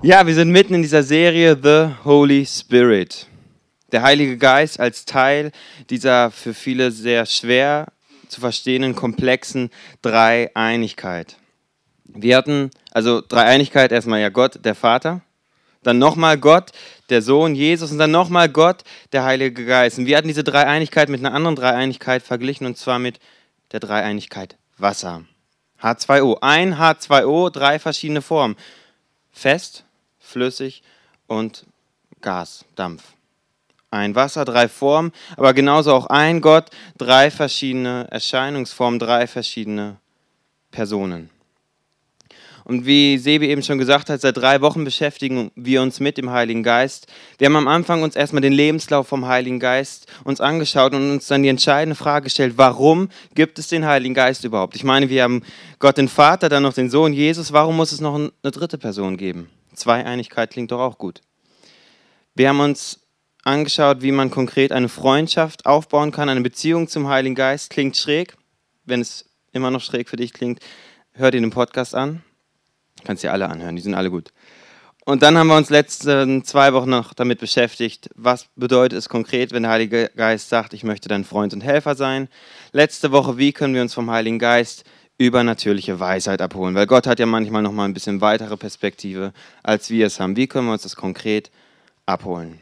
Ja, wir sind mitten in dieser Serie The Holy Spirit. Der Heilige Geist als Teil dieser für viele sehr schwer zu verstehenden, komplexen Dreieinigkeit. Wir hatten also Dreieinigkeit erstmal ja Gott, der Vater, dann nochmal Gott, der Sohn Jesus und dann nochmal Gott, der Heilige Geist. Und wir hatten diese Dreieinigkeit mit einer anderen Dreieinigkeit verglichen und zwar mit der Dreieinigkeit Wasser. H2O. Ein H2O, drei verschiedene Formen. Fest, flüssig und Gas, Dampf. Ein Wasser, drei Formen, aber genauso auch ein Gott, drei verschiedene Erscheinungsformen, drei verschiedene Personen. Und wie Sebi eben schon gesagt hat, seit drei Wochen beschäftigen wir uns mit dem Heiligen Geist. Wir haben am Anfang uns erstmal den Lebenslauf vom Heiligen Geist uns angeschaut und uns dann die entscheidende Frage gestellt, warum gibt es den Heiligen Geist überhaupt? Ich meine, wir haben Gott den Vater, dann noch den Sohn Jesus. Warum muss es noch eine dritte Person geben? Zweieinigkeit klingt doch auch gut. Wir haben uns angeschaut, wie man konkret eine Freundschaft aufbauen kann, eine Beziehung zum Heiligen Geist. Klingt schräg. Wenn es immer noch schräg für dich klingt, hör dir den Podcast an. Kannst dir alle anhören, die sind alle gut. Und dann haben wir uns letzten zwei Wochen noch damit beschäftigt, was bedeutet es konkret, wenn der Heilige Geist sagt, ich möchte dein Freund und Helfer sein. Letzte Woche, wie können wir uns vom Heiligen Geist übernatürliche Weisheit abholen? Weil Gott hat ja manchmal noch mal ein bisschen weitere Perspektive, als wir es haben. Wie können wir uns das konkret abholen?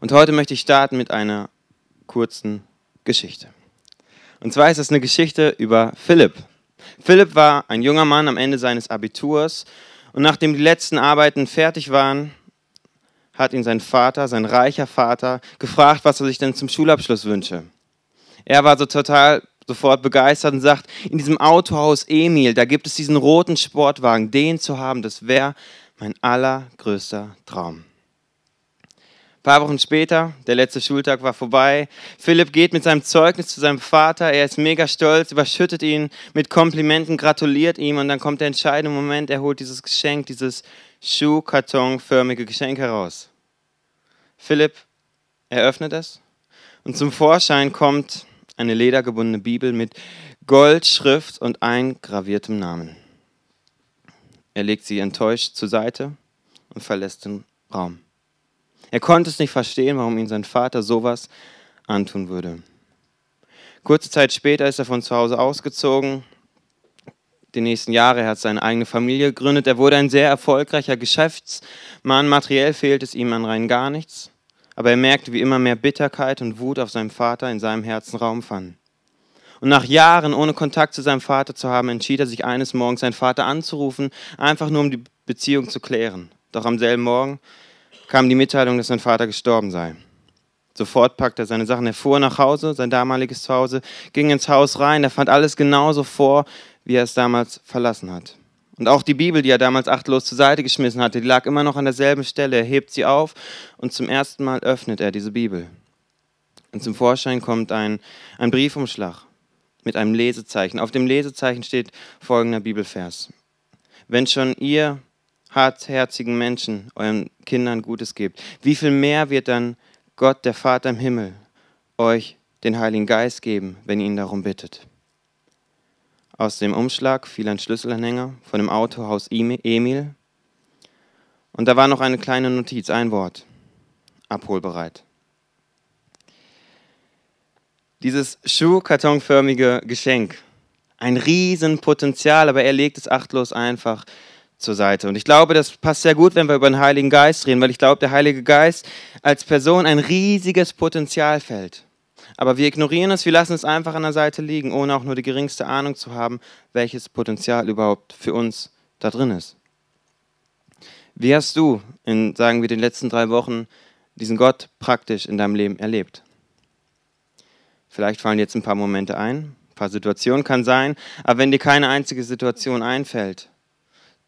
Und heute möchte ich starten mit einer kurzen Geschichte. Und zwar ist es eine Geschichte über Philipp. Philipp war ein junger Mann am Ende seines Abiturs und nachdem die letzten Arbeiten fertig waren, hat ihn sein Vater, sein reicher Vater, gefragt, was er sich denn zum Schulabschluss wünsche. Er war so total sofort begeistert und sagt, in diesem Autohaus Emil, da gibt es diesen roten Sportwagen, den zu haben, das wäre mein allergrößter Traum. Ein paar Wochen später, der letzte Schultag war vorbei. Philipp geht mit seinem Zeugnis zu seinem Vater. Er ist mega stolz, überschüttet ihn mit Komplimenten, gratuliert ihm und dann kommt der entscheidende Moment. Er holt dieses Geschenk, dieses Schuhkartonförmige Geschenk heraus. Philipp eröffnet es und zum Vorschein kommt eine ledergebundene Bibel mit Goldschrift und eingraviertem Namen. Er legt sie enttäuscht zur Seite und verlässt den Raum. Er konnte es nicht verstehen, warum ihm sein Vater sowas antun würde. Kurze Zeit später ist er von zu Hause ausgezogen. Die nächsten Jahre er hat seine eigene Familie gegründet. Er wurde ein sehr erfolgreicher Geschäftsmann. Materiell fehlt es ihm an rein gar nichts. Aber er merkte, wie immer mehr Bitterkeit und Wut auf seinem Vater in seinem Herzen Raum fanden. Und nach Jahren ohne Kontakt zu seinem Vater zu haben, entschied er sich eines Morgens, seinen Vater anzurufen, einfach nur um die Beziehung zu klären. Doch am selben Morgen kam die Mitteilung, dass sein Vater gestorben sei. Sofort packte er seine Sachen, er fuhr nach Hause, sein damaliges Zuhause, ging ins Haus rein, er fand alles genauso vor, wie er es damals verlassen hat. Und auch die Bibel, die er damals achtlos zur Seite geschmissen hatte, die lag immer noch an derselben Stelle. Er hebt sie auf und zum ersten Mal öffnet er diese Bibel. Und zum Vorschein kommt ein, ein Briefumschlag mit einem Lesezeichen. Auf dem Lesezeichen steht folgender Bibelvers. Wenn schon ihr hartherzigen Menschen, euren Kindern Gutes gebt, wie viel mehr wird dann Gott, der Vater im Himmel, euch den Heiligen Geist geben, wenn ihr ihn darum bittet? Aus dem Umschlag fiel ein Schlüsselanhänger von dem Autohaus Emil. Und da war noch eine kleine Notiz, ein Wort. Abholbereit. Dieses schuhkartonförmige Geschenk, ein Riesenpotenzial, aber er legt es achtlos einfach zur Seite. Und ich glaube, das passt sehr gut, wenn wir über den Heiligen Geist reden, weil ich glaube, der Heilige Geist als Person ein riesiges Potenzialfeld. Aber wir ignorieren es, wir lassen es einfach an der Seite liegen, ohne auch nur die geringste Ahnung zu haben, welches Potenzial überhaupt für uns da drin ist. Wie hast du in, sagen wir, den letzten drei Wochen diesen Gott praktisch in deinem Leben erlebt? Vielleicht fallen jetzt ein paar Momente ein, ein paar Situationen kann sein, aber wenn dir keine einzige Situation einfällt,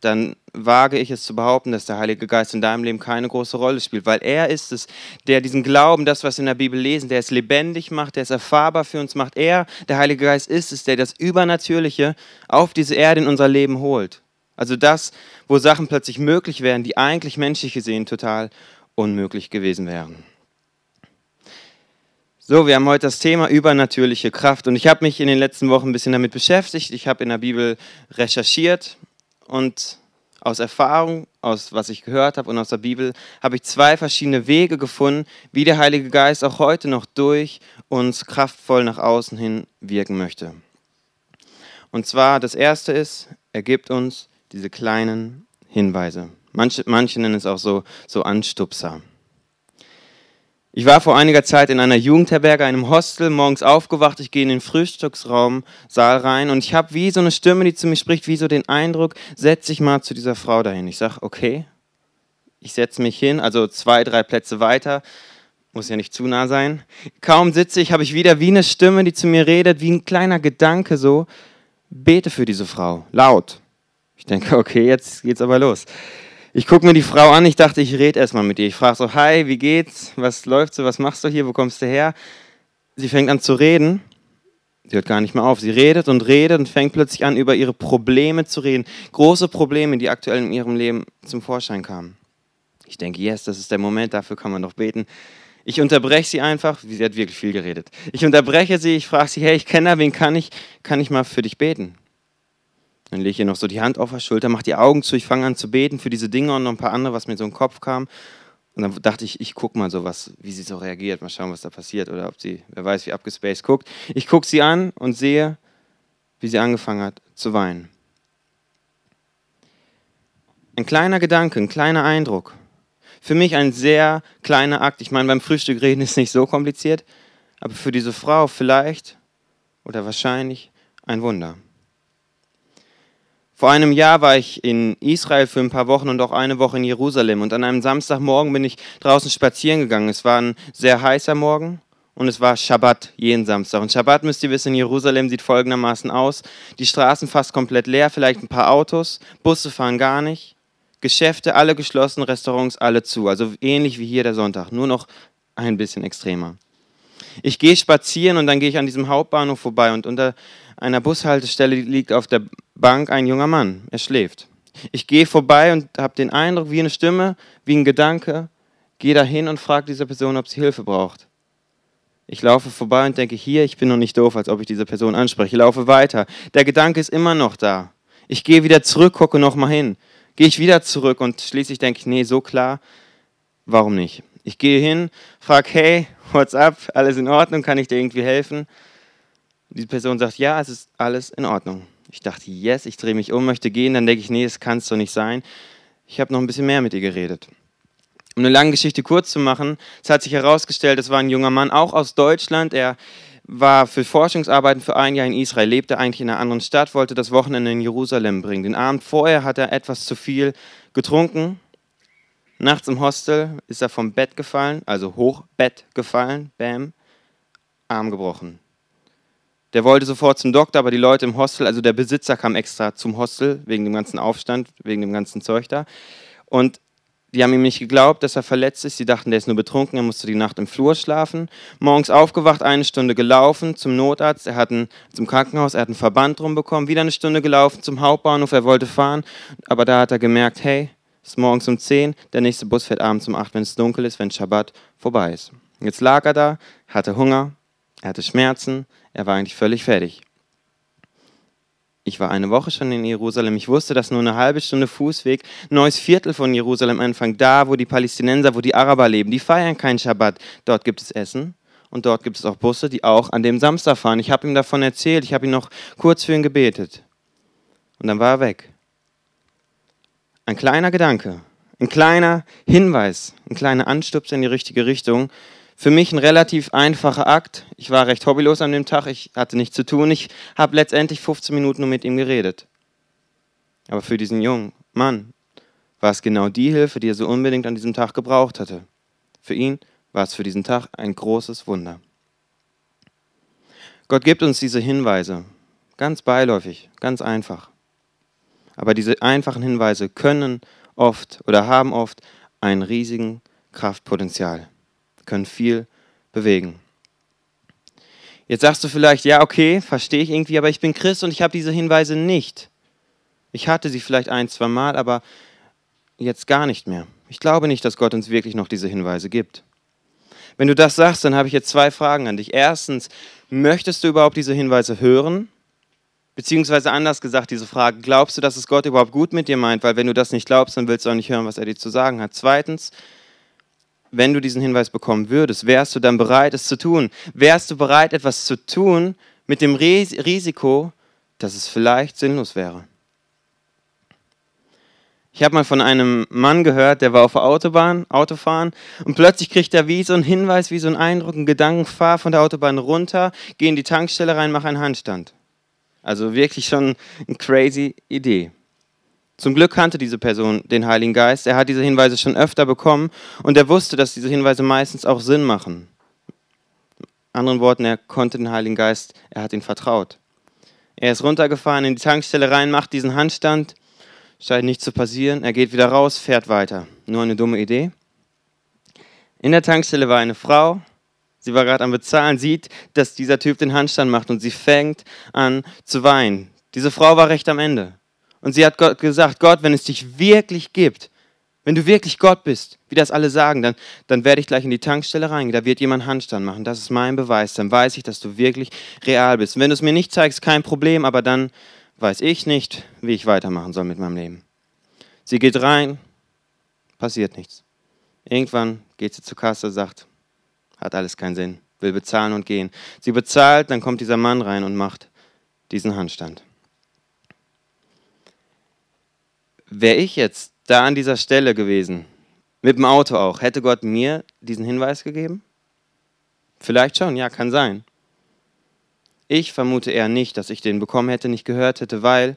dann wage ich es zu behaupten, dass der Heilige Geist in deinem Leben keine große Rolle spielt, weil er ist es, der diesen Glauben, das, was wir in der Bibel lesen, der es lebendig macht, der es erfahrbar für uns macht. Er, der Heilige Geist, ist es, der das Übernatürliche auf diese Erde in unser Leben holt. Also das, wo Sachen plötzlich möglich wären, die eigentlich menschlich gesehen total unmöglich gewesen wären. So, wir haben heute das Thema übernatürliche Kraft und ich habe mich in den letzten Wochen ein bisschen damit beschäftigt. Ich habe in der Bibel recherchiert und aus Erfahrung, aus was ich gehört habe und aus der Bibel, habe ich zwei verschiedene Wege gefunden, wie der Heilige Geist auch heute noch durch uns kraftvoll nach außen hin wirken möchte. Und zwar das erste ist, er gibt uns diese kleinen Hinweise. Manche, manche nennen es auch so, so Anstupser. Ich war vor einiger Zeit in einer Jugendherberge, einem Hostel, morgens aufgewacht, ich gehe in den Frühstücksraum, Saal rein und ich habe wie so eine Stimme, die zu mir spricht, wie so den Eindruck, setz dich mal zu dieser Frau dahin. Ich sage, okay, ich setze mich hin, also zwei, drei Plätze weiter, muss ja nicht zu nah sein. Kaum sitze ich, habe ich wieder wie eine Stimme, die zu mir redet, wie ein kleiner Gedanke so, bete für diese Frau, laut. Ich denke, okay, jetzt geht's aber los. Ich gucke mir die Frau an, ich dachte, ich rede erstmal mit ihr. Ich frage so, hi, wie geht's? Was läuft so? Was machst du hier? Wo kommst du her? Sie fängt an zu reden. Sie hört gar nicht mehr auf. Sie redet und redet und fängt plötzlich an, über ihre Probleme zu reden. Große Probleme, die aktuell in ihrem Leben zum Vorschein kamen. Ich denke, yes, das ist der Moment, dafür kann man doch beten. Ich unterbreche sie einfach, sie hat wirklich viel geredet. Ich unterbreche sie, ich frage sie, hey, ich kenne da, wen kann ich, kann ich mal für dich beten? Dann lege ich ihr noch so die Hand auf der Schulter, mache die Augen zu, ich fange an zu beten für diese Dinge und noch ein paar andere, was mir so den Kopf kam. Und dann dachte ich, ich gucke mal so was, wie sie so reagiert, mal schauen, was da passiert oder ob sie, wer weiß, wie abgespaced guckt. Ich gucke sie an und sehe, wie sie angefangen hat zu weinen. Ein kleiner Gedanke, ein kleiner Eindruck. Für mich ein sehr kleiner Akt. Ich meine, beim Frühstück reden ist nicht so kompliziert, aber für diese Frau vielleicht oder wahrscheinlich ein Wunder. Vor einem Jahr war ich in Israel für ein paar Wochen und auch eine Woche in Jerusalem. Und an einem Samstagmorgen bin ich draußen spazieren gegangen. Es war ein sehr heißer Morgen und es war Schabbat jeden Samstag. Und Schabbat, müsst ihr wissen, in Jerusalem sieht folgendermaßen aus. Die Straßen fast komplett leer, vielleicht ein paar Autos, Busse fahren gar nicht. Geschäfte alle geschlossen, Restaurants alle zu. Also ähnlich wie hier der Sonntag, nur noch ein bisschen extremer. Ich gehe spazieren und dann gehe ich an diesem Hauptbahnhof vorbei und unter einer Bushaltestelle liegt auf der Bank ein junger Mann. Er schläft. Ich gehe vorbei und habe den Eindruck, wie eine Stimme, wie ein Gedanke, gehe dahin und frage diese Person, ob sie Hilfe braucht. Ich laufe vorbei und denke, hier, ich bin noch nicht doof, als ob ich diese Person anspreche. Ich laufe weiter. Der Gedanke ist immer noch da. Ich gehe wieder zurück, gucke nochmal hin. Gehe ich wieder zurück und schließlich denke ich, nee, so klar, warum nicht? Ich gehe hin, frage, hey, what's up? Alles in Ordnung? Kann ich dir irgendwie helfen? Die Person sagt, ja, es ist alles in Ordnung. Ich dachte, yes, ich drehe mich um, möchte gehen. Dann denke ich, nee, es doch nicht sein. Ich habe noch ein bisschen mehr mit ihr geredet. Um eine lange Geschichte kurz zu machen, es hat sich herausgestellt, es war ein junger Mann, auch aus Deutschland. Er war für Forschungsarbeiten für ein Jahr in Israel, lebte eigentlich in einer anderen Stadt, wollte das Wochenende in Jerusalem bringen. Den Abend vorher hat er etwas zu viel getrunken. Nachts im Hostel ist er vom Bett gefallen, also Hochbett gefallen, bam, Arm gebrochen. Der wollte sofort zum Doktor, aber die Leute im Hostel, also der Besitzer kam extra zum Hostel wegen dem ganzen Aufstand, wegen dem ganzen Zeug da. Und die haben ihm nicht geglaubt, dass er verletzt ist. Sie dachten, der ist nur betrunken, er musste die Nacht im Flur schlafen. Morgens aufgewacht, eine Stunde gelaufen zum Notarzt, er hat einen, zum Krankenhaus, er hat einen Verband drum bekommen, wieder eine Stunde gelaufen zum Hauptbahnhof, er wollte fahren, aber da hat er gemerkt, hey, ist morgens um 10, der nächste Bus fährt abends um 8, wenn es dunkel ist, wenn Schabbat vorbei ist. Jetzt lag er da, hatte Hunger, er hatte Schmerzen, er war eigentlich völlig fertig. Ich war eine Woche schon in Jerusalem. Ich wusste, dass nur eine halbe Stunde Fußweg, neues Viertel von Jerusalem anfängt, da, wo die Palästinenser, wo die Araber leben. Die feiern keinen Schabbat. Dort gibt es Essen und dort gibt es auch Busse, die auch an dem Samstag fahren. Ich habe ihm davon erzählt, ich habe ihn noch kurz für ihn gebetet. Und dann war er weg. Ein kleiner Gedanke, ein kleiner Hinweis, ein kleiner Anstups in die richtige Richtung für mich ein relativ einfacher Akt. Ich war recht hobbylos an dem Tag, ich hatte nichts zu tun. Ich habe letztendlich 15 Minuten nur mit ihm geredet. Aber für diesen jungen Mann war es genau die Hilfe, die er so unbedingt an diesem Tag gebraucht hatte. Für ihn war es für diesen Tag ein großes Wunder. Gott gibt uns diese Hinweise, ganz beiläufig, ganz einfach. Aber diese einfachen Hinweise können oft oder haben oft einen riesigen Kraftpotenzial können viel bewegen. Jetzt sagst du vielleicht, ja, okay, verstehe ich irgendwie, aber ich bin Christ und ich habe diese Hinweise nicht. Ich hatte sie vielleicht ein, zwei Mal, aber jetzt gar nicht mehr. Ich glaube nicht, dass Gott uns wirklich noch diese Hinweise gibt. Wenn du das sagst, dann habe ich jetzt zwei Fragen an dich. Erstens, möchtest du überhaupt diese Hinweise hören? Beziehungsweise anders gesagt, diese Frage, glaubst du, dass es Gott überhaupt gut mit dir meint? Weil wenn du das nicht glaubst, dann willst du auch nicht hören, was er dir zu sagen hat. Zweitens, wenn du diesen Hinweis bekommen würdest, wärst du dann bereit, es zu tun? Wärst du bereit, etwas zu tun mit dem Risiko, dass es vielleicht sinnlos wäre? Ich habe mal von einem Mann gehört, der war auf der Autobahn, Autofahren und plötzlich kriegt er wie so einen Hinweis, wie so einen Eindruck, einen Gedanken, fahr von der Autobahn runter, geh in die Tankstelle rein, mach einen Handstand. Also wirklich schon eine crazy Idee. Zum Glück kannte diese Person den Heiligen Geist. Er hat diese Hinweise schon öfter bekommen und er wusste, dass diese Hinweise meistens auch Sinn machen. In anderen Worten, er konnte den Heiligen Geist, er hat ihn vertraut. Er ist runtergefahren in die Tankstelle rein, macht diesen Handstand, scheint nicht zu passieren. Er geht wieder raus, fährt weiter. Nur eine dumme Idee. In der Tankstelle war eine Frau, Sie war gerade am Bezahlen, sieht, dass dieser Typ den Handstand macht und sie fängt an zu weinen. Diese Frau war recht am Ende. Und sie hat Gott gesagt, Gott, wenn es dich wirklich gibt, wenn du wirklich Gott bist, wie das alle sagen, dann, dann werde ich gleich in die Tankstelle reingehen, da wird jemand Handstand machen. Das ist mein Beweis. Dann weiß ich, dass du wirklich real bist. Und wenn du es mir nicht zeigst, kein Problem, aber dann weiß ich nicht, wie ich weitermachen soll mit meinem Leben. Sie geht rein, passiert nichts. Irgendwann geht sie zur Kasse, sagt, hat alles keinen Sinn, will bezahlen und gehen. Sie bezahlt, dann kommt dieser Mann rein und macht diesen Handstand. Wäre ich jetzt da an dieser Stelle gewesen, mit dem Auto auch, hätte Gott mir diesen Hinweis gegeben? Vielleicht schon, ja, kann sein. Ich vermute eher nicht, dass ich den bekommen hätte, nicht gehört hätte, weil,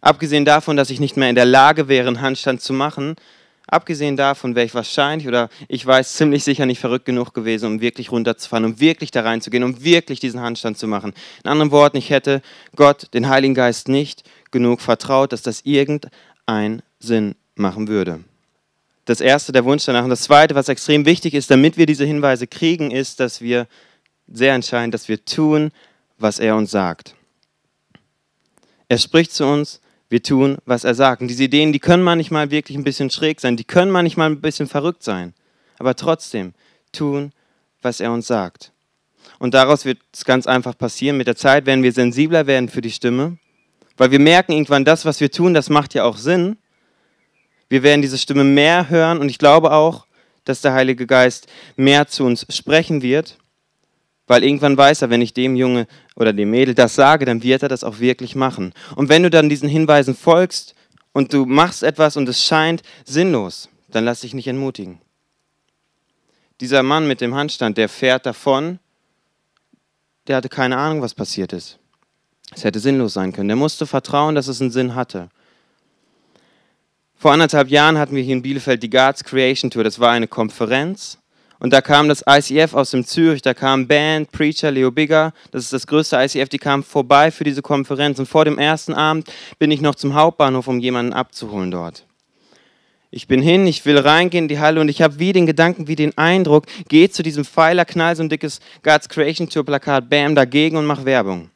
abgesehen davon, dass ich nicht mehr in der Lage wäre, einen Handstand zu machen, Abgesehen davon wäre ich wahrscheinlich oder ich weiß ziemlich sicher nicht verrückt genug gewesen, um wirklich runterzufahren, um wirklich da reinzugehen, um wirklich diesen Handstand zu machen. In anderen Worten, ich hätte Gott, den Heiligen Geist, nicht genug vertraut, dass das irgendeinen Sinn machen würde. Das erste, der Wunsch danach. Und das zweite, was extrem wichtig ist, damit wir diese Hinweise kriegen, ist, dass wir sehr entscheidend, dass wir tun, was er uns sagt. Er spricht zu uns, wir tun, was er sagt. Und diese Ideen, die können manchmal wirklich ein bisschen schräg sein, die können manchmal ein bisschen verrückt sein. Aber trotzdem tun, was er uns sagt. Und daraus wird es ganz einfach passieren. Mit der Zeit werden wir sensibler werden für die Stimme, weil wir merken irgendwann, das, was wir tun, das macht ja auch Sinn. Wir werden diese Stimme mehr hören und ich glaube auch, dass der Heilige Geist mehr zu uns sprechen wird. Weil irgendwann weiß er, wenn ich dem Junge oder dem Mädel das sage, dann wird er das auch wirklich machen. Und wenn du dann diesen Hinweisen folgst und du machst etwas und es scheint sinnlos, dann lass dich nicht entmutigen. Dieser Mann mit dem Handstand, der fährt davon, der hatte keine Ahnung, was passiert ist. Es hätte sinnlos sein können. Der musste vertrauen, dass es einen Sinn hatte. Vor anderthalb Jahren hatten wir hier in Bielefeld die Guards Creation Tour. Das war eine Konferenz und da kam das ICF aus dem Zürich, da kam Band, Preacher, Leo Bigger, das ist das größte ICF, die kamen vorbei für diese Konferenz. Und vor dem ersten Abend bin ich noch zum Hauptbahnhof, um jemanden abzuholen dort. Ich bin hin, ich will reingehen in die Halle und ich habe wie den Gedanken, wie den Eindruck, geh zu diesem Pfeiler, knall so ein dickes God's Creation Tour Plakat, bam, dagegen und mach Werbung.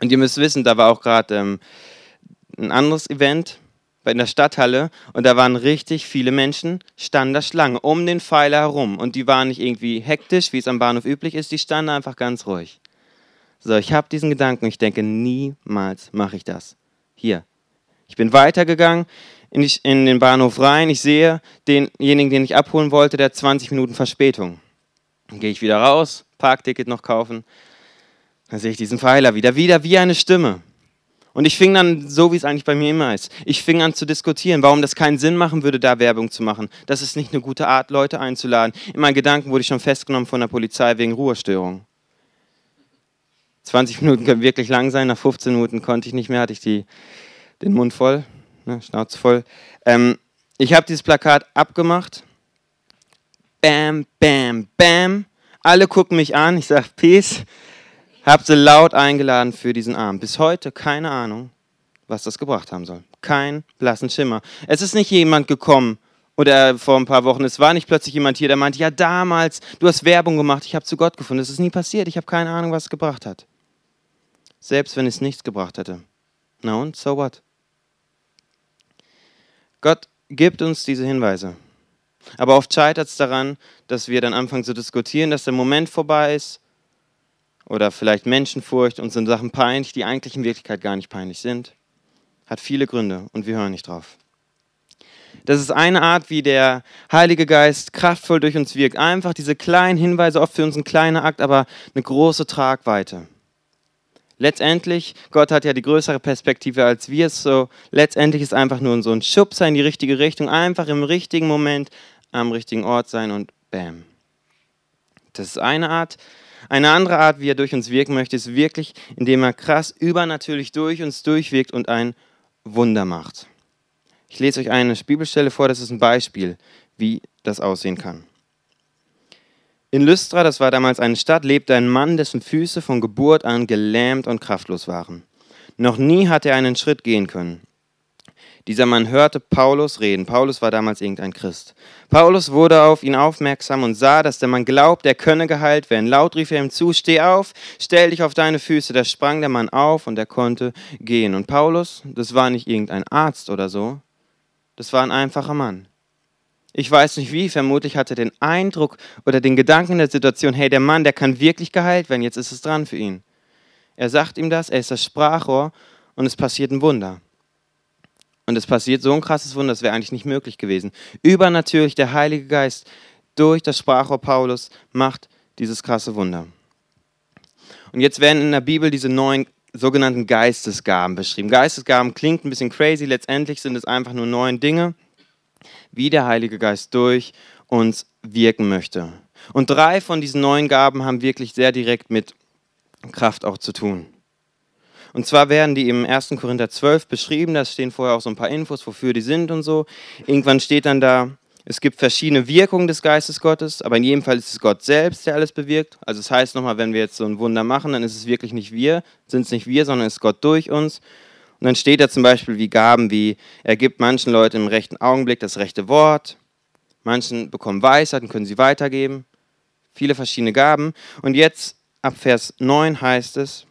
Und ihr müsst wissen, da war auch gerade ähm, ein anderes Event, in der Stadthalle und da waren richtig viele Menschen, standen da Schlange um den Pfeiler herum und die waren nicht irgendwie hektisch, wie es am Bahnhof üblich ist, die standen einfach ganz ruhig. So, ich habe diesen Gedanken, ich denke, niemals mache ich das. Hier. Ich bin weitergegangen in, die, in den Bahnhof rein, ich sehe denjenigen, den ich abholen wollte, der hat 20 Minuten Verspätung. Dann gehe ich wieder raus, Parkticket noch kaufen, dann sehe ich diesen Pfeiler wieder, wieder wie eine Stimme. Und ich fing dann, so wie es eigentlich bei mir immer ist, ich fing an zu diskutieren, warum das keinen Sinn machen würde, da Werbung zu machen. Das ist nicht eine gute Art, Leute einzuladen. In meinen Gedanken wurde ich schon festgenommen von der Polizei wegen Ruhestörung. 20 Minuten können wirklich lang sein, nach 15 Minuten konnte ich nicht mehr, hatte ich die, den Mund voll, ne, Schnauze voll. Ähm, ich habe dieses Plakat abgemacht. Bam, bam, bam. Alle gucken mich an, ich sage Peace. Hab sie laut eingeladen für diesen Abend. Bis heute keine Ahnung, was das gebracht haben soll. Kein blassen Schimmer. Es ist nicht jemand gekommen oder vor ein paar Wochen, es war nicht plötzlich jemand hier, der meinte, ja damals, du hast Werbung gemacht, ich habe zu Gott gefunden. Das ist nie passiert, ich habe keine Ahnung, was es gebracht hat. Selbst wenn es nichts gebracht hätte. Na und, so what? Gott gibt uns diese Hinweise. Aber oft scheitert es daran, dass wir dann anfangen zu diskutieren, dass der Moment vorbei ist oder vielleicht Menschenfurcht und sind Sachen peinlich, die eigentlich in Wirklichkeit gar nicht peinlich sind. Hat viele Gründe und wir hören nicht drauf. Das ist eine Art, wie der Heilige Geist kraftvoll durch uns wirkt. Einfach diese kleinen Hinweise, oft für uns ein kleiner Akt, aber eine große Tragweite. Letztendlich, Gott hat ja die größere Perspektive als wir, so letztendlich ist einfach nur so ein Schubser in die richtige Richtung, einfach im richtigen Moment am richtigen Ort sein und bam. Das ist eine Art. Eine andere Art, wie er durch uns wirken möchte, ist wirklich, indem er krass übernatürlich durch uns durchwirkt und ein Wunder macht. Ich lese euch eine Bibelstelle vor, das ist ein Beispiel, wie das aussehen kann. In Lystra, das war damals eine Stadt, lebte ein Mann, dessen Füße von Geburt an gelähmt und kraftlos waren. Noch nie hatte er einen Schritt gehen können. Dieser Mann hörte Paulus reden. Paulus war damals irgendein Christ. Paulus wurde auf ihn aufmerksam und sah, dass der Mann glaubt, er könne geheilt werden. Laut rief er ihm zu, steh auf, stell dich auf deine Füße. Da sprang der Mann auf und er konnte gehen. Und Paulus, das war nicht irgendein Arzt oder so, das war ein einfacher Mann. Ich weiß nicht wie, vermutlich hatte er den Eindruck oder den Gedanken in der Situation, hey, der Mann, der kann wirklich geheilt werden, jetzt ist es dran für ihn. Er sagt ihm das, er ist das Sprachrohr und es passiert ein Wunder. Und es passiert so ein krasses Wunder, das wäre eigentlich nicht möglich gewesen. Übernatürlich, der Heilige Geist durch das Sprachrohr Paulus macht dieses krasse Wunder. Und jetzt werden in der Bibel diese neun sogenannten Geistesgaben beschrieben. Geistesgaben klingt ein bisschen crazy, letztendlich sind es einfach nur neun Dinge, wie der Heilige Geist durch uns wirken möchte. Und drei von diesen neun Gaben haben wirklich sehr direkt mit Kraft auch zu tun. Und zwar werden die im 1. Korinther 12 beschrieben, da stehen vorher auch so ein paar Infos, wofür die sind und so. Irgendwann steht dann da, es gibt verschiedene Wirkungen des Geistes Gottes, aber in jedem Fall ist es Gott selbst, der alles bewirkt. Also das heißt nochmal, wenn wir jetzt so ein Wunder machen, dann ist es wirklich nicht wir, sind es nicht wir, sondern es ist Gott durch uns. Und dann steht da zum Beispiel wie Gaben, wie er gibt manchen Leuten im rechten Augenblick das rechte Wort, manchen bekommen Weisheit und können sie weitergeben. Viele verschiedene Gaben. Und jetzt ab Vers 9 heißt es,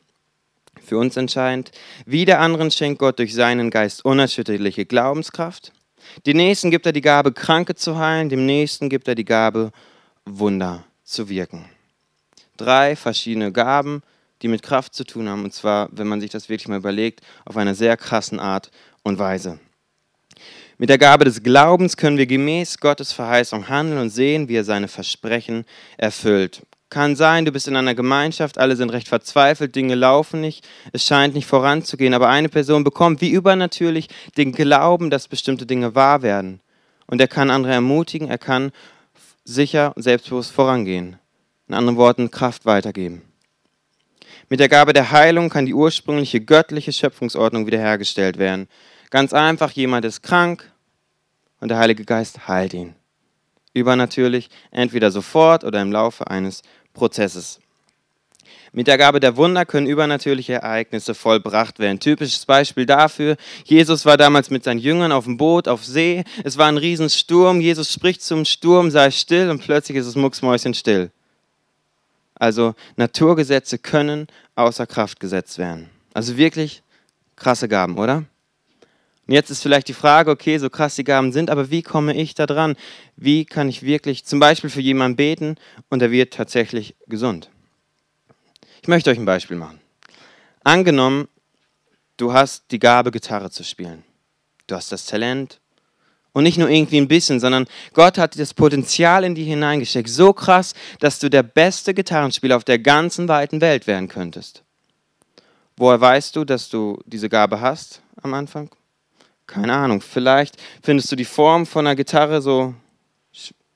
für uns entscheidend. Wieder anderen schenkt Gott durch seinen Geist unerschütterliche Glaubenskraft. Den nächsten gibt er die Gabe, Kranke zu heilen, dem nächsten gibt er die Gabe, Wunder zu wirken. Drei verschiedene Gaben, die mit Kraft zu tun haben, und zwar, wenn man sich das wirklich mal überlegt, auf einer sehr krassen Art und Weise. Mit der Gabe des Glaubens können wir gemäß Gottes Verheißung handeln und sehen, wie er seine Versprechen erfüllt. Kann sein, du bist in einer Gemeinschaft, alle sind recht verzweifelt, Dinge laufen nicht, es scheint nicht voranzugehen, aber eine Person bekommt wie übernatürlich den Glauben, dass bestimmte Dinge wahr werden. Und er kann andere ermutigen, er kann sicher und selbstbewusst vorangehen. In anderen Worten, Kraft weitergeben. Mit der Gabe der Heilung kann die ursprüngliche göttliche Schöpfungsordnung wiederhergestellt werden. Ganz einfach, jemand ist krank und der Heilige Geist heilt ihn. Übernatürlich, entweder sofort oder im Laufe eines Prozesses. Mit der Gabe der Wunder können übernatürliche Ereignisse vollbracht werden. Typisches Beispiel dafür, Jesus war damals mit seinen Jüngern auf dem Boot, auf See. Es war ein Riesensturm. Jesus spricht zum Sturm, sei still und plötzlich ist es mucksmäuschen still. Also Naturgesetze können außer Kraft gesetzt werden. Also wirklich krasse Gaben, oder? Und jetzt ist vielleicht die Frage, okay, so krass die Gaben sind, aber wie komme ich da dran? Wie kann ich wirklich zum Beispiel für jemanden beten und er wird tatsächlich gesund? Ich möchte euch ein Beispiel machen. Angenommen, du hast die Gabe, Gitarre zu spielen. Du hast das Talent. Und nicht nur irgendwie ein bisschen, sondern Gott hat das Potenzial in dir hineingesteckt. So krass, dass du der beste Gitarrenspieler auf der ganzen weiten Welt werden könntest. Woher weißt du, dass du diese Gabe hast am Anfang? Keine Ahnung, vielleicht findest du die Form von einer Gitarre so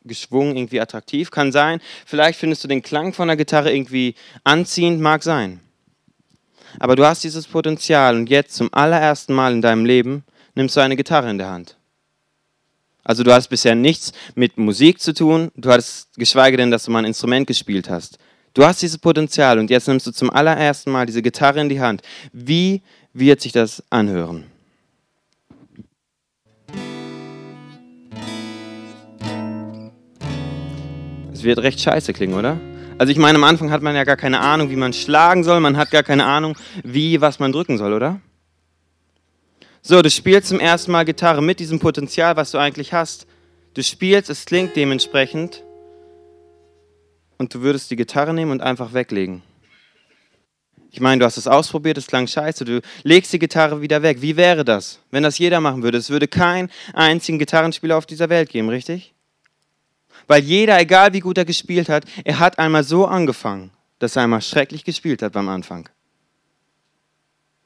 geschwungen, irgendwie attraktiv, kann sein. Vielleicht findest du den Klang von einer Gitarre irgendwie anziehend, mag sein. Aber du hast dieses Potenzial und jetzt zum allerersten Mal in deinem Leben nimmst du eine Gitarre in der Hand. Also du hast bisher nichts mit Musik zu tun, du hattest geschweige denn, dass du mal ein Instrument gespielt hast. Du hast dieses Potenzial und jetzt nimmst du zum allerersten Mal diese Gitarre in die Hand. Wie wird sich das anhören? Es wird recht scheiße klingen, oder? Also ich meine, am Anfang hat man ja gar keine Ahnung, wie man schlagen soll, man hat gar keine Ahnung, wie, was man drücken soll, oder? So, du spielst zum ersten Mal Gitarre mit diesem Potenzial, was du eigentlich hast. Du spielst, es klingt dementsprechend und du würdest die Gitarre nehmen und einfach weglegen. Ich meine, du hast es ausprobiert, es klang scheiße, du legst die Gitarre wieder weg. Wie wäre das, wenn das jeder machen würde? Es würde keinen einzigen Gitarrenspieler auf dieser Welt geben, richtig? Weil jeder, egal wie gut er gespielt hat, er hat einmal so angefangen, dass er einmal schrecklich gespielt hat beim Anfang.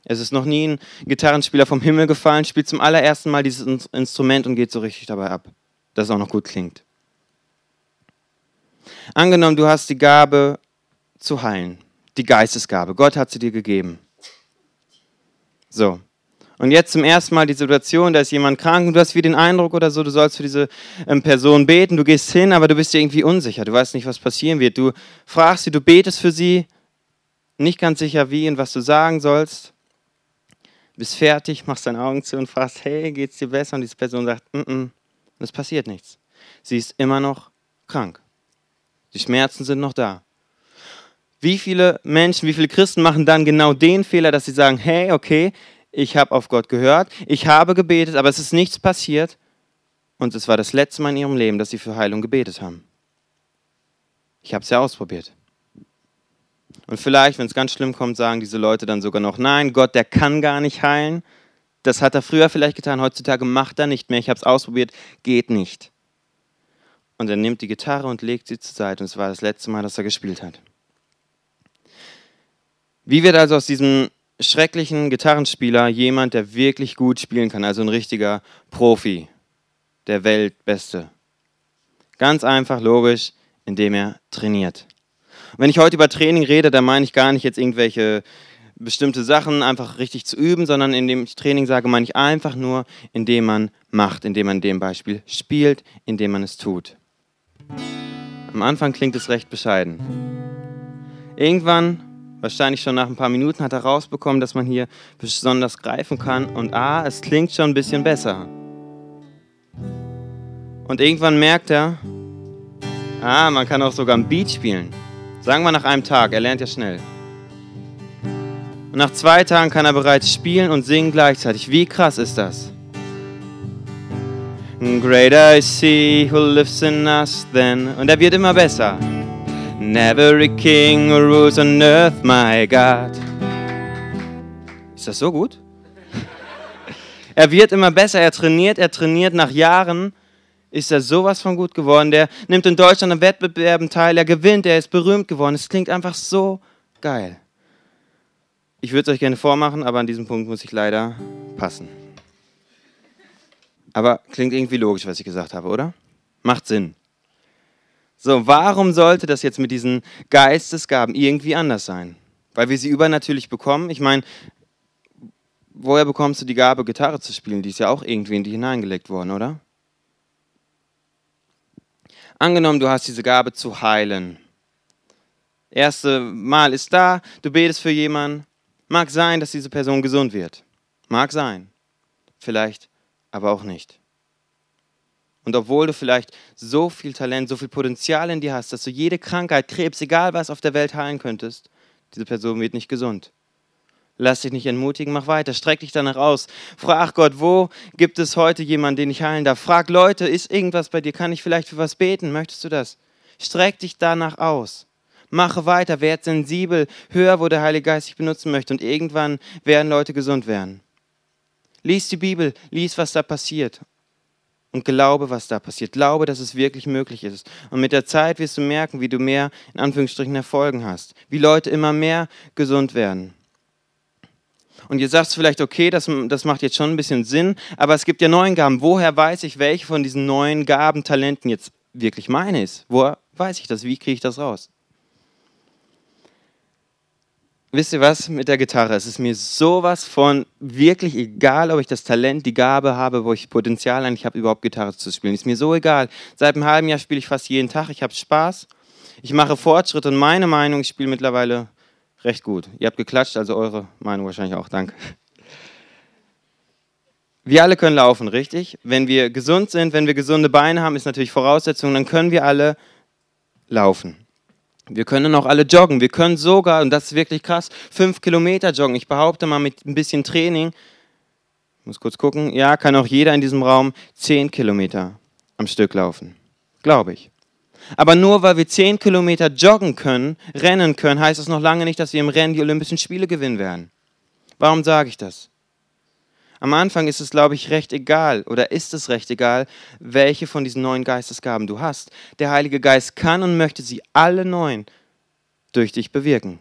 Es ist noch nie ein Gitarrenspieler vom Himmel gefallen, spielt zum allerersten Mal dieses Instrument und geht so richtig dabei ab, dass es auch noch gut klingt. Angenommen, du hast die Gabe zu heilen, die Geistesgabe. Gott hat sie dir gegeben. So. Und jetzt zum ersten Mal die Situation, da ist jemand krank und du hast wie den Eindruck oder so, du sollst für diese ähm, Person beten, du gehst hin, aber du bist dir irgendwie unsicher, du weißt nicht, was passieren wird. Du fragst sie, du betest für sie, nicht ganz sicher wie und was du sagen sollst, bist fertig, machst deine Augen zu und fragst, hey, geht's dir besser? Und diese Person sagt, mm, -mm. es passiert nichts. Sie ist immer noch krank. Die Schmerzen sind noch da. Wie viele Menschen, wie viele Christen machen dann genau den Fehler, dass sie sagen, hey, okay, ich habe auf Gott gehört, ich habe gebetet, aber es ist nichts passiert. Und es war das letzte Mal in ihrem Leben, dass sie für Heilung gebetet haben. Ich habe es ja ausprobiert. Und vielleicht, wenn es ganz schlimm kommt, sagen diese Leute dann sogar noch, nein, Gott, der kann gar nicht heilen. Das hat er früher vielleicht getan, heutzutage macht er nicht mehr. Ich habe es ausprobiert, geht nicht. Und er nimmt die Gitarre und legt sie zur Seite. Und es war das letzte Mal, dass er gespielt hat. Wie wird also aus diesem schrecklichen Gitarrenspieler jemand, der wirklich gut spielen kann, also ein richtiger Profi, der Weltbeste? Ganz einfach, logisch, indem er trainiert. Und wenn ich heute über Training rede, dann meine ich gar nicht jetzt irgendwelche bestimmte Sachen einfach richtig zu üben, sondern indem ich Training sage, meine ich einfach nur, indem man macht, indem man dem Beispiel spielt, indem man es tut. Am Anfang klingt es recht bescheiden. Irgendwann Wahrscheinlich schon nach ein paar Minuten hat er rausbekommen, dass man hier besonders greifen kann und ah, es klingt schon ein bisschen besser. Und irgendwann merkt er, ah, man kann auch sogar ein Beat spielen. Sagen wir nach einem Tag, er lernt ja schnell. Und nach zwei Tagen kann er bereits spielen und singen gleichzeitig. Wie krass ist das? Greater is he who lives in us then. Und er wird immer besser. Never a king rules on earth, my God. Ist das so gut? er wird immer besser, er trainiert, er trainiert. Nach Jahren ist er sowas von gut geworden. Der nimmt in Deutschland an Wettbewerben teil, er gewinnt, er ist berühmt geworden. Es klingt einfach so geil. Ich würde es euch gerne vormachen, aber an diesem Punkt muss ich leider passen. Aber klingt irgendwie logisch, was ich gesagt habe, oder? Macht Sinn. So, warum sollte das jetzt mit diesen Geistesgaben irgendwie anders sein? Weil wir sie übernatürlich bekommen. Ich meine, woher bekommst du die Gabe, Gitarre zu spielen? Die ist ja auch irgendwie in die hineingelegt worden, oder? Angenommen, du hast diese Gabe zu heilen. Erste Mal ist da, du betest für jemanden. Mag sein, dass diese Person gesund wird. Mag sein. Vielleicht aber auch nicht. Und obwohl du vielleicht so viel Talent, so viel Potenzial in dir hast, dass du jede Krankheit, Krebs, egal was auf der Welt heilen könntest, diese Person wird nicht gesund. Lass dich nicht entmutigen, mach weiter, streck dich danach aus. Frag Gott, wo gibt es heute jemanden, den ich heilen darf? Frag Leute, ist irgendwas bei dir? Kann ich vielleicht für was beten? Möchtest du das? Streck dich danach aus. Mache weiter, werd sensibel, hör, wo der Heilige Geist dich benutzen möchte und irgendwann werden Leute gesund werden. Lies die Bibel, lies, was da passiert und glaube, was da passiert. Glaube, dass es wirklich möglich ist. Und mit der Zeit wirst du merken, wie du mehr, in Anführungsstrichen, Erfolgen hast. Wie Leute immer mehr gesund werden. Und sagst du vielleicht, okay, das, das macht jetzt schon ein bisschen Sinn, aber es gibt ja neun Gaben. Woher weiß ich, welche von diesen neuen Gaben, Talenten jetzt wirklich meine ist? Woher weiß ich das? Wie kriege ich das raus? Wisst ihr was mit der Gitarre? Es ist mir sowas von wirklich egal, ob ich das Talent, die Gabe habe, wo ich Potenzial eigentlich habe, überhaupt Gitarre zu spielen. Ist mir so egal. Seit einem halben Jahr spiele ich fast jeden Tag. Ich habe Spaß. Ich mache Fortschritte und meine Meinung, ich spiele mittlerweile recht gut. Ihr habt geklatscht, also eure Meinung wahrscheinlich auch. Danke. Wir alle können laufen, richtig? Wenn wir gesund sind, wenn wir gesunde Beine haben, ist natürlich Voraussetzung, dann können wir alle laufen. Wir können auch alle joggen. Wir können sogar, und das ist wirklich krass, fünf Kilometer joggen. Ich behaupte mal mit ein bisschen Training, ich muss kurz gucken, ja, kann auch jeder in diesem Raum zehn Kilometer am Stück laufen. Glaube ich. Aber nur weil wir 10 Kilometer joggen können, rennen können, heißt das noch lange nicht, dass wir im Rennen die Olympischen Spiele gewinnen werden. Warum sage ich das? Am Anfang ist es, glaube ich, recht egal oder ist es recht egal, welche von diesen neuen Geistesgaben du hast. Der Heilige Geist kann und möchte sie alle neun durch dich bewirken.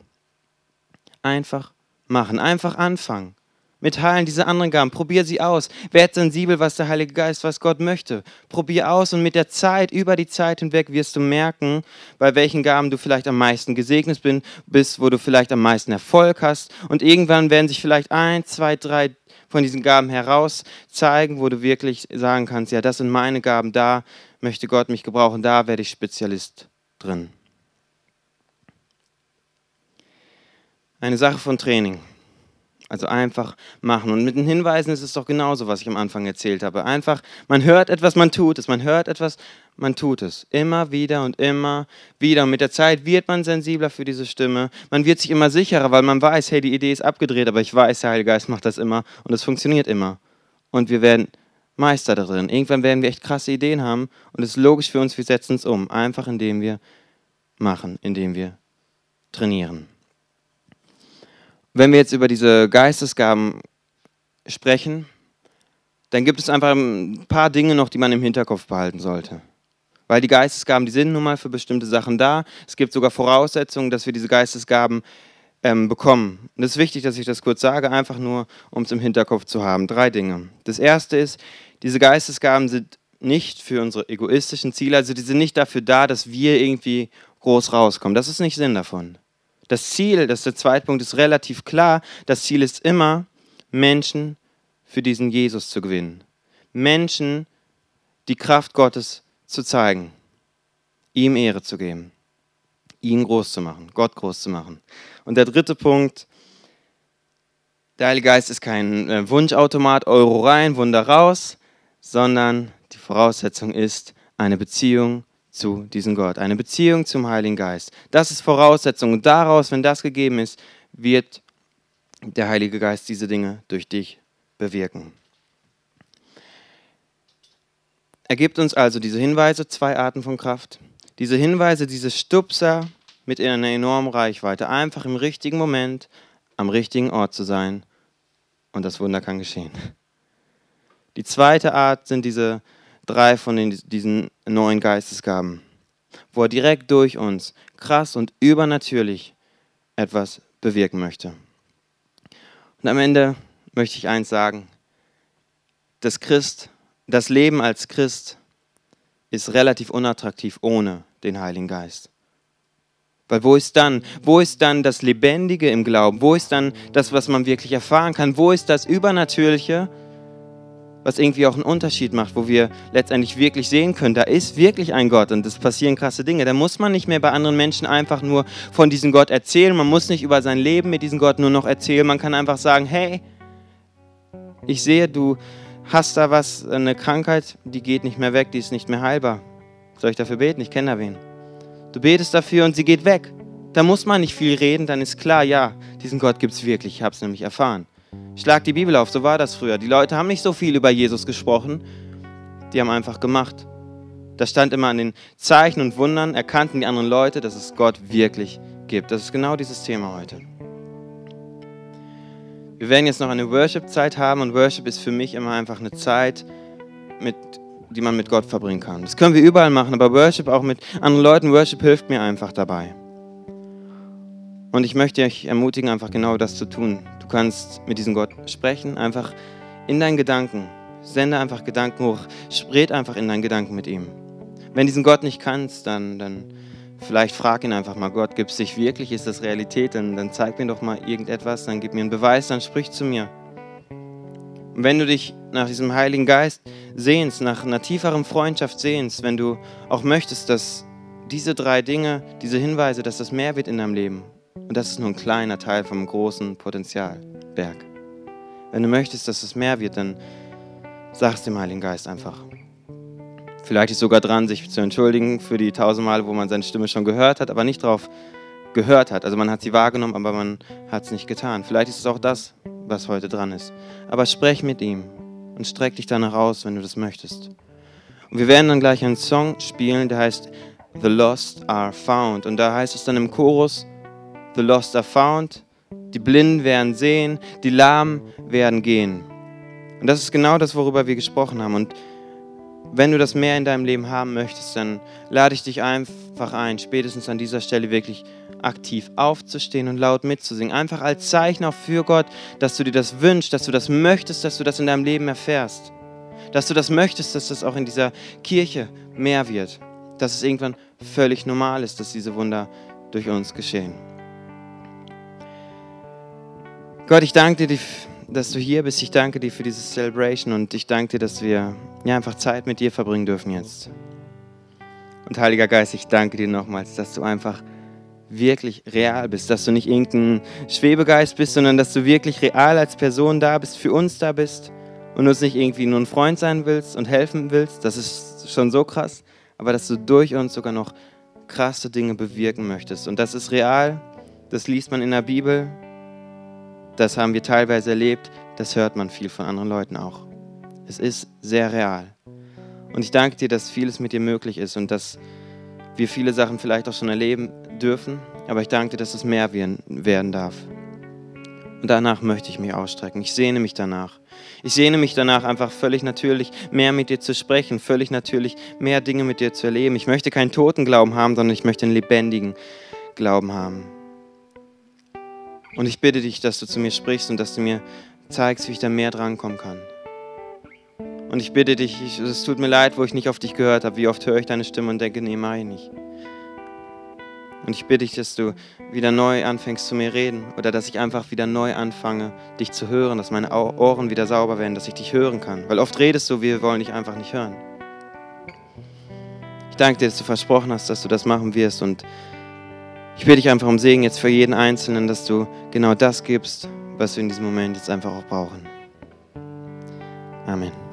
Einfach machen, einfach anfangen. Mit Heilen diese anderen Gaben, probier sie aus. Werd sensibel, was der Heilige Geist, was Gott möchte. Probier aus und mit der Zeit, über die Zeit hinweg wirst du merken, bei welchen Gaben du vielleicht am meisten gesegnet bist, wo du vielleicht am meisten Erfolg hast. Und irgendwann werden sich vielleicht ein, zwei, drei von diesen Gaben heraus zeigen, wo du wirklich sagen kannst, ja, das sind meine Gaben, da möchte Gott mich gebrauchen, da werde ich Spezialist drin. Eine Sache von Training. Also einfach machen. Und mit den Hinweisen ist es doch genauso, was ich am Anfang erzählt habe. Einfach, man hört etwas, man tut es. Man hört etwas, man tut es. Immer wieder und immer wieder. Und mit der Zeit wird man sensibler für diese Stimme. Man wird sich immer sicherer, weil man weiß, hey, die Idee ist abgedreht, aber ich weiß, der Heilige Geist macht das immer und es funktioniert immer. Und wir werden Meister darin. Irgendwann werden wir echt krasse Ideen haben und es ist logisch für uns, wir setzen es um. Einfach indem wir machen, indem wir trainieren. Wenn wir jetzt über diese Geistesgaben sprechen, dann gibt es einfach ein paar Dinge noch, die man im Hinterkopf behalten sollte. Weil die Geistesgaben, die sind nun mal für bestimmte Sachen da. Es gibt sogar Voraussetzungen, dass wir diese Geistesgaben ähm, bekommen. Und es ist wichtig, dass ich das kurz sage, einfach nur, um es im Hinterkopf zu haben. Drei Dinge. Das erste ist, diese Geistesgaben sind nicht für unsere egoistischen Ziele, also die sind nicht dafür da, dass wir irgendwie groß rauskommen. Das ist nicht Sinn davon. Das Ziel, das ist der zweite Punkt, ist relativ klar. Das Ziel ist immer, Menschen für diesen Jesus zu gewinnen. Menschen die Kraft Gottes zu zeigen, ihm Ehre zu geben, ihn groß zu machen, Gott groß zu machen. Und der dritte Punkt, der Heilige Geist ist kein äh, Wunschautomat, Euro rein, Wunder raus, sondern die Voraussetzung ist eine Beziehung zu diesem Gott, eine Beziehung zum Heiligen Geist. Das ist Voraussetzung. Und daraus, wenn das gegeben ist, wird der Heilige Geist diese Dinge durch dich bewirken. Er gibt uns also diese Hinweise, zwei Arten von Kraft. Diese Hinweise, diese Stupser mit einer enormen Reichweite, einfach im richtigen Moment am richtigen Ort zu sein und das Wunder kann geschehen. Die zweite Art sind diese drei von den, diesen neuen Geistesgaben, wo er direkt durch uns krass und übernatürlich etwas bewirken möchte. Und am Ende möchte ich eins sagen, das Christ, das Leben als Christ ist relativ unattraktiv ohne den Heiligen Geist. Weil wo ist dann, wo ist dann das Lebendige im Glauben? Wo ist dann das, was man wirklich erfahren kann? Wo ist das Übernatürliche, was irgendwie auch einen Unterschied macht, wo wir letztendlich wirklich sehen können, da ist wirklich ein Gott und es passieren krasse Dinge. Da muss man nicht mehr bei anderen Menschen einfach nur von diesem Gott erzählen, man muss nicht über sein Leben mit diesem Gott nur noch erzählen, man kann einfach sagen, hey, ich sehe, du hast da was, eine Krankheit, die geht nicht mehr weg, die ist nicht mehr heilbar. Soll ich dafür beten? Ich kenne da wen. Du betest dafür und sie geht weg. Da muss man nicht viel reden, dann ist klar, ja, diesen Gott gibt es wirklich, ich habe es nämlich erfahren. Schlag die Bibel auf, so war das früher. Die Leute haben nicht so viel über Jesus gesprochen, die haben einfach gemacht. Da stand immer an den Zeichen und Wundern, erkannten die anderen Leute, dass es Gott wirklich gibt. Das ist genau dieses Thema heute. Wir werden jetzt noch eine Worship-Zeit haben und Worship ist für mich immer einfach eine Zeit, mit, die man mit Gott verbringen kann. Das können wir überall machen, aber Worship auch mit anderen Leuten. Worship hilft mir einfach dabei. Und ich möchte euch ermutigen, einfach genau das zu tun kannst mit diesem Gott sprechen, einfach in deinen Gedanken. Sende einfach Gedanken hoch. Red einfach in deinen Gedanken mit ihm. Wenn diesen Gott nicht kannst, dann, dann vielleicht frag ihn einfach mal, Gott, gibt es dich wirklich? Ist das Realität? Dann, dann zeig mir doch mal irgendetwas, dann gib mir einen Beweis, dann sprich zu mir. Und wenn du dich nach diesem Heiligen Geist sehnst, nach einer tieferen Freundschaft sehnst, wenn du auch möchtest, dass diese drei Dinge, diese Hinweise, dass das mehr wird in deinem Leben, und das ist nur ein kleiner Teil vom großen Potenzialberg. Wenn du möchtest, dass es mehr wird, dann sag es dem Heiligen Geist einfach. Vielleicht ist sogar dran, sich zu entschuldigen für die tausend Male, wo man seine Stimme schon gehört hat, aber nicht darauf gehört hat. Also man hat sie wahrgenommen, aber man hat es nicht getan. Vielleicht ist es auch das, was heute dran ist. Aber sprech mit ihm und streck dich danach aus, wenn du das möchtest. Und wir werden dann gleich einen Song spielen, der heißt the lost are found. Und da heißt es dann im Chorus, the lost are found, die Blinden werden sehen, die Lahmen werden gehen. Und das ist genau das, worüber wir gesprochen haben. Und wenn du das mehr in deinem Leben haben möchtest, dann lade ich dich einfach ein, spätestens an dieser Stelle wirklich aktiv aufzustehen und laut mitzusingen. Einfach als Zeichen auch für Gott, dass du dir das wünschst, dass du das möchtest, dass du das in deinem Leben erfährst. Dass du das möchtest, dass das auch in dieser Kirche mehr wird. Dass es irgendwann völlig normal ist, dass diese Wunder durch uns geschehen. Gott, ich danke dir, dass du hier bist. Ich danke dir für diese Celebration und ich danke dir, dass wir ja, einfach Zeit mit dir verbringen dürfen jetzt. Und Heiliger Geist, ich danke dir nochmals, dass du einfach wirklich real bist, dass du nicht irgendein Schwebegeist bist, sondern dass du wirklich real als Person da bist, für uns da bist und uns nicht irgendwie nur ein Freund sein willst und helfen willst. Das ist schon so krass, aber dass du durch uns sogar noch krasse Dinge bewirken möchtest. Und das ist real, das liest man in der Bibel, das haben wir teilweise erlebt, das hört man viel von anderen Leuten auch. Es ist sehr real. Und ich danke dir, dass vieles mit dir möglich ist und dass wir viele Sachen vielleicht auch schon erleben dürfen, aber ich danke dir, dass es mehr werden darf. Und danach möchte ich mich ausstrecken. Ich sehne mich danach. Ich sehne mich danach, einfach völlig natürlich mehr mit dir zu sprechen, völlig natürlich mehr Dinge mit dir zu erleben. Ich möchte keinen toten Glauben haben, sondern ich möchte einen lebendigen Glauben haben. Und ich bitte dich, dass du zu mir sprichst und dass du mir zeigst, wie ich da mehr drankommen kann. Und ich bitte dich, ich, es tut mir leid, wo ich nicht auf dich gehört habe. Wie oft höre ich deine Stimme und denke, nee, mach ich nicht. Und ich bitte dich, dass du wieder neu anfängst zu mir reden oder dass ich einfach wieder neu anfange, dich zu hören, dass meine Ohren wieder sauber werden, dass ich dich hören kann. Weil oft redest du, wir wollen dich einfach nicht hören. Ich danke dir, dass du versprochen hast, dass du das machen wirst und ich bitte dich einfach um Segen jetzt für jeden Einzelnen, dass du genau das gibst, was wir in diesem Moment jetzt einfach auch brauchen. Amen.